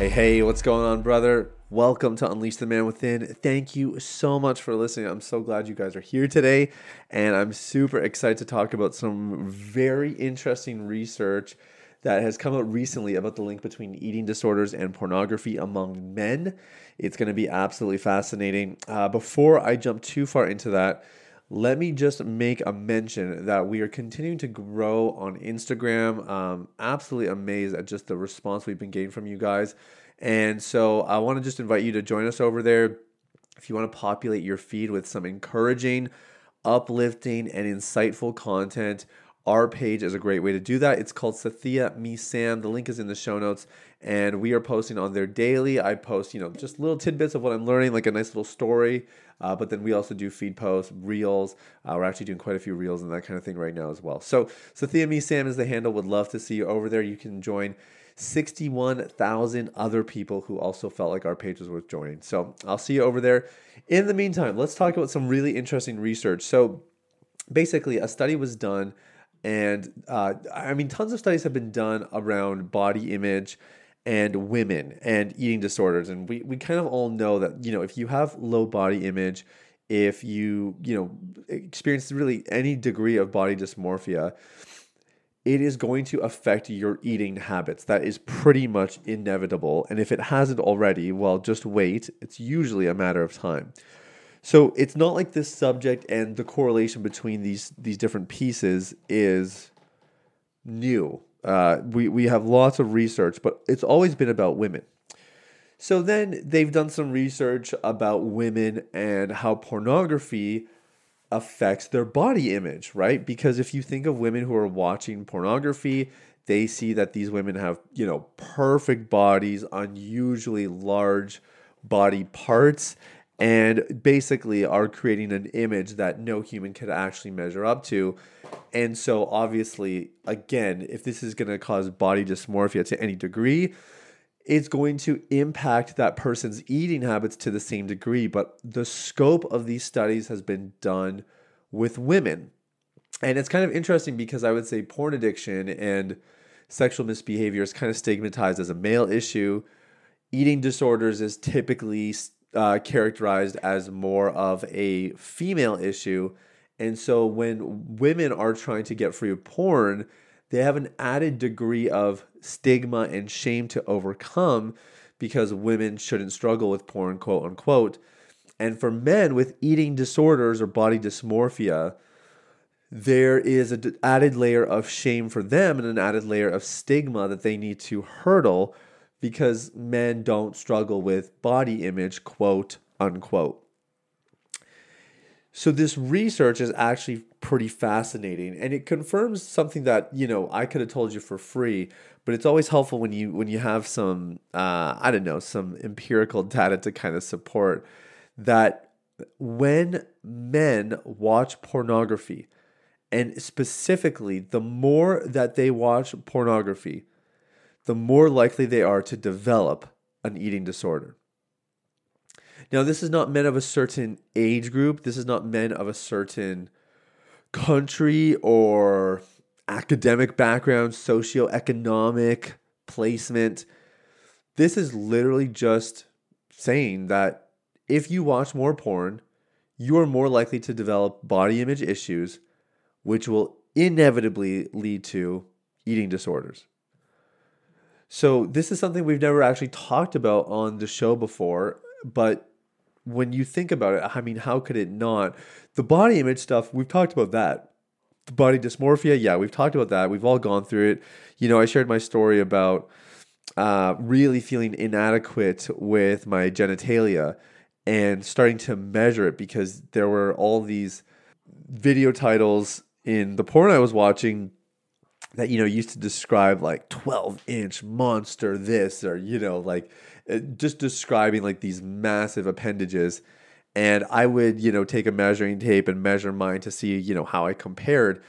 Hey, hey, what's going on, brother? Welcome to Unleash the Man Within. Thank you so much for listening. I'm so glad you guys are here today, and I'm super excited to talk about some very interesting research that has come out recently about the link between eating disorders and pornography among men. It's going to be absolutely fascinating. Uh, before I jump too far into that, let me just make a mention that we are continuing to grow on Instagram. Um, absolutely amazed at just the response we've been getting from you guys. And so I want to just invite you to join us over there. If you want to populate your feed with some encouraging, uplifting, and insightful content, our page is a great way to do that. It's called Sathiya Me Sam. The link is in the show notes, and we are posting on there daily. I post, you know, just little tidbits of what I'm learning, like a nice little story. Uh, but then we also do feed posts, reels. Uh, we're actually doing quite a few reels and that kind of thing right now as well. So Sathiya Me Sam is the handle. Would love to see you over there. You can join 61,000 other people who also felt like our page was worth joining. So I'll see you over there. In the meantime, let's talk about some really interesting research. So basically, a study was done and uh, I mean, tons of studies have been done around body image and women and eating disorders. And we, we kind of all know that, you know, if you have low body image, if you, you know, experience really any degree of body dysmorphia, it is going to affect your eating habits. That is pretty much inevitable. And if it hasn't already, well, just wait. It's usually a matter of time. So it's not like this subject and the correlation between these these different pieces is new. Uh, we we have lots of research, but it's always been about women. So then they've done some research about women and how pornography affects their body image, right? Because if you think of women who are watching pornography, they see that these women have, you know, perfect bodies, unusually large body parts, and basically are creating an image that no human could actually measure up to. And so, obviously, again, if this is going to cause body dysmorphia to any degree, it's going to impact that person's eating habits to the same degree. But the scope of these studies has been done with women. And it's kind of interesting because I would say porn addiction and sexual misbehavior is kind of stigmatized as a male issue. Eating disorders is typically uh, characterized as more of a female issue. And so when women are trying to get free of porn, they have an added degree of stigma and shame to overcome because women shouldn't struggle with porn, quote unquote. And for men with eating disorders or body dysmorphia, there is an added layer of shame for them and an added layer of stigma that they need to hurdle because men don't struggle with body image, quote unquote. So this research is actually pretty fascinating and it confirms something that, you know, I could have told you for free, but it's always helpful when you when you have some uh, I don't know, some empirical data to kind of support that when men watch pornography and specifically the more that they watch pornography, the more likely they are to develop an eating disorder. Now, this is not men of a certain age group. This is not men of a certain country or academic background, socioeconomic placement. This is literally just saying that if you watch more porn, you are more likely to develop body image issues, which will inevitably lead to eating disorders. So this is something we've never actually talked about on the show before, but when you think about it, I mean, how could it not? The body image stuff, we've talked about that. The body dysmorphia, yeah, we've talked about that. We've all gone through it. You know, I shared my story about uh, really feeling inadequate with my genitalia and starting to measure it because there were all these video titles in the porn I was watching that you know used to describe like 12 inch monster this or you know like uh, just describing like these massive appendages. And i would you know take a measuring tape and measure mine to see you know how i compared.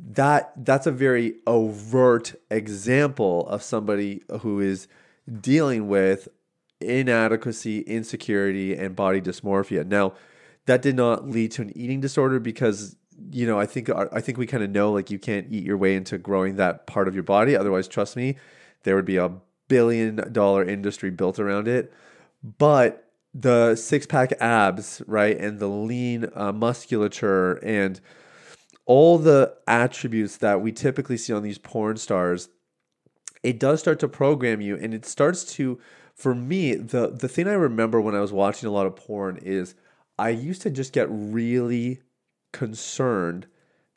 That that's a very overt example of somebody who is dealing with inadequacy insecurity and body dysmorphia. Now that did not lead to an eating disorder because you know, I think I think we kind of know like you can't eat your way into growing that part of your body. Otherwise, trust me, there would be a billion dollar industry built around it. But the six pack abs, right, and the lean uh, musculature and all the attributes that we typically see on these porn stars, it does start to program you, and it starts to. For me, the the thing I remember when I was watching a lot of porn is I used to just get really concerned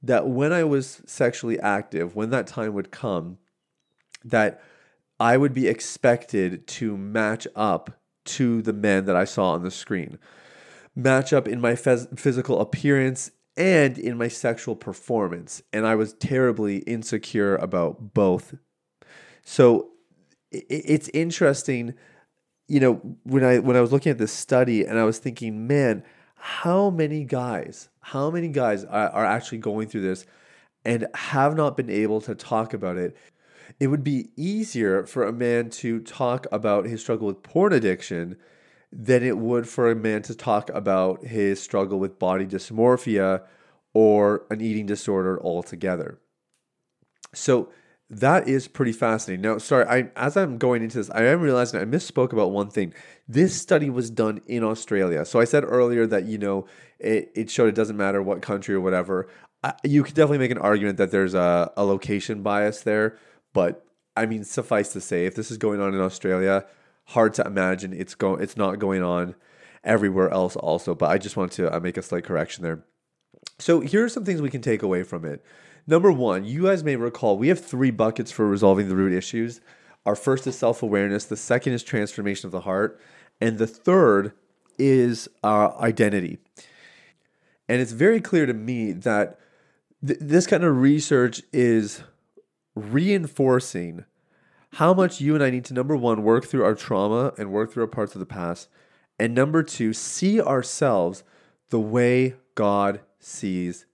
that when I was sexually active, when that time would come, that I would be expected to match up to the men that I saw on the screen, match up in my phys- physical appearance and in my sexual performance. And I was terribly insecure about both. So it's interesting, you know, when I when I was looking at this study and I was thinking, man, how many guys, how many guys are, are actually going through this and have not been able to talk about it? It would be easier for a man to talk about his struggle with porn addiction than it would for a man to talk about his struggle with body dysmorphia or an eating disorder altogether. So, that is pretty fascinating. Now, sorry, I as I'm going into this, I am realizing I misspoke about one thing. This study was done in Australia. So I said earlier that you know it, it showed it doesn't matter what country or whatever. I, you could definitely make an argument that there's a, a location bias there, but I mean, suffice to say, if this is going on in Australia, hard to imagine it's going it's not going on everywhere else also. But I just want to uh, make a slight correction there. So here are some things we can take away from it. Number one, you guys may recall we have three buckets for resolving the root issues. Our first is self awareness, the second is transformation of the heart, and the third is our identity. And it's very clear to me that th- this kind of research is reinforcing how much you and I need to, number one, work through our trauma and work through our parts of the past. And number two, see ourselves the way God sees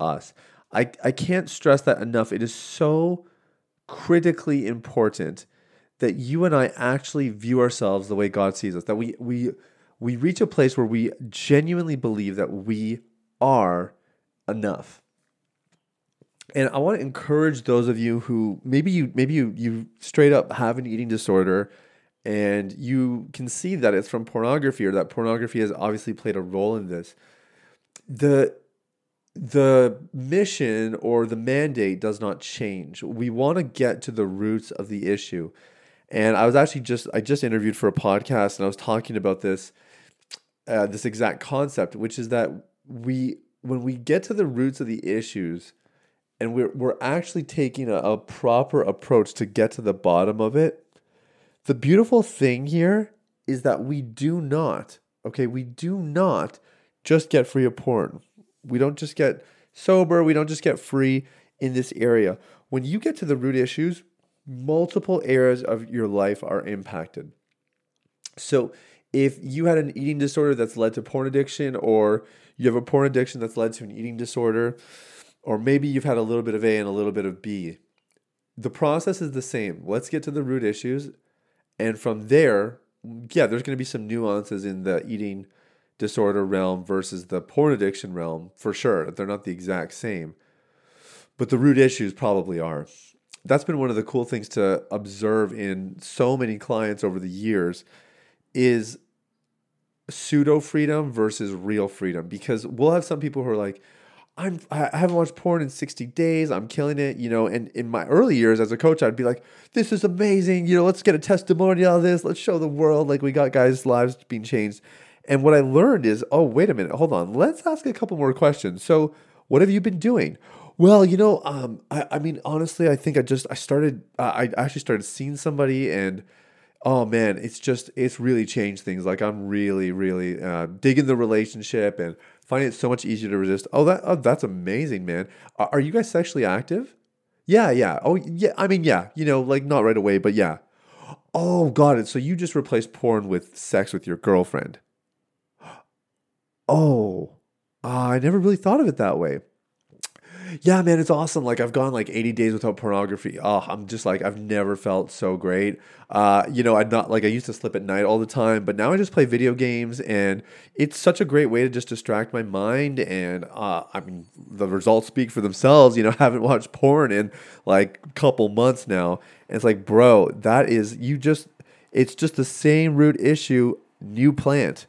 us. I, I can't stress that enough. It is so critically important that you and I actually view ourselves the way God sees us, that we we we reach a place where we genuinely believe that we are enough. And I want to encourage those of you who maybe you maybe you you straight up have an eating disorder and you can see that it's from pornography or that pornography has obviously played a role in this. The the mission or the mandate does not change. We want to get to the roots of the issue. And I was actually just I just interviewed for a podcast and I was talking about this uh, this exact concept, which is that we when we get to the roots of the issues and we're we're actually taking a, a proper approach to get to the bottom of it. The beautiful thing here is that we do not, okay, we do not just get free of porn we don't just get sober, we don't just get free in this area. When you get to the root issues, multiple areas of your life are impacted. So, if you had an eating disorder that's led to porn addiction, or you have a porn addiction that's led to an eating disorder, or maybe you've had a little bit of A and a little bit of B, the process is the same. Let's get to the root issues. And from there, yeah, there's going to be some nuances in the eating disorder realm versus the porn addiction realm, for sure. They're not the exact same. But the root issues probably are. That's been one of the cool things to observe in so many clients over the years is pseudo freedom versus real freedom because we'll have some people who are like I'm I haven't watched porn in 60 days. I'm killing it, you know. And in my early years as a coach, I'd be like, "This is amazing, you know. Let's get a testimonial of this. Let's show the world like we got guys' lives being changed." And what I learned is, oh, wait a minute, hold on. Let's ask a couple more questions. So, what have you been doing? Well, you know, um, I, I mean, honestly, I think I just I started. Uh, I actually started seeing somebody, and oh man, it's just it's really changed things. Like I'm really, really uh, digging the relationship and finding it so much easier to resist. Oh, that oh, that's amazing, man. Are, are you guys sexually active? Yeah, yeah. Oh, yeah. I mean, yeah. You know, like not right away, but yeah. Oh, got it. So you just replaced porn with sex with your girlfriend. Oh, uh, I never really thought of it that way. Yeah, man, it's awesome. Like I've gone like 80 days without pornography. Oh, I'm just like I've never felt so great. Uh, you know, I'd not like I used to sleep at night all the time, but now I just play video games and it's such a great way to just distract my mind and uh, I mean the results speak for themselves. You know, I haven't watched porn in like a couple months now. And it's like, bro, that is you just it's just the same root issue, new plant.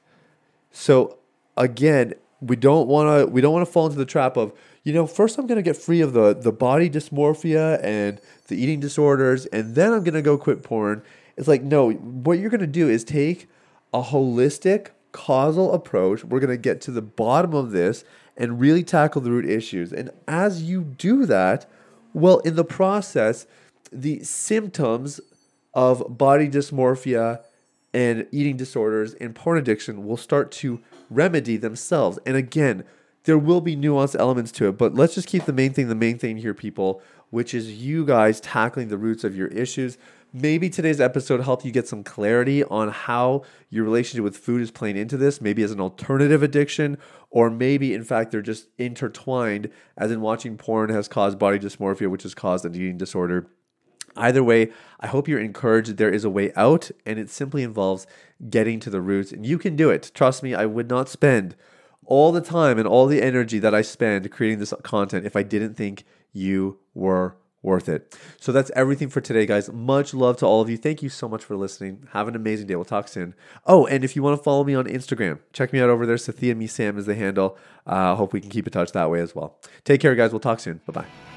So again, we don't want to we don't want to fall into the trap of you know first i'm going to get free of the the body dysmorphia and the eating disorders and then i'm going to go quit porn. It's like no what you're going to do is take a holistic causal approach. We're going to get to the bottom of this and really tackle the root issues. And as you do that well in the process the symptoms of body dysmorphia and eating disorders and porn addiction will start to remedy themselves. And again, there will be nuanced elements to it, but let's just keep the main thing the main thing here, people, which is you guys tackling the roots of your issues. Maybe today's episode helped you get some clarity on how your relationship with food is playing into this, maybe as an alternative addiction, or maybe in fact they're just intertwined, as in watching porn has caused body dysmorphia, which has caused an eating disorder Either way, I hope you're encouraged there is a way out, and it simply involves getting to the roots. And you can do it. Trust me, I would not spend all the time and all the energy that I spend creating this content if I didn't think you were worth it. So that's everything for today, guys. Much love to all of you. Thank you so much for listening. Have an amazing day. We'll talk soon. Oh, and if you want to follow me on Instagram, check me out over there. Sathiya Me Sam is the handle. I uh, hope we can keep in touch that way as well. Take care, guys. We'll talk soon. Bye bye.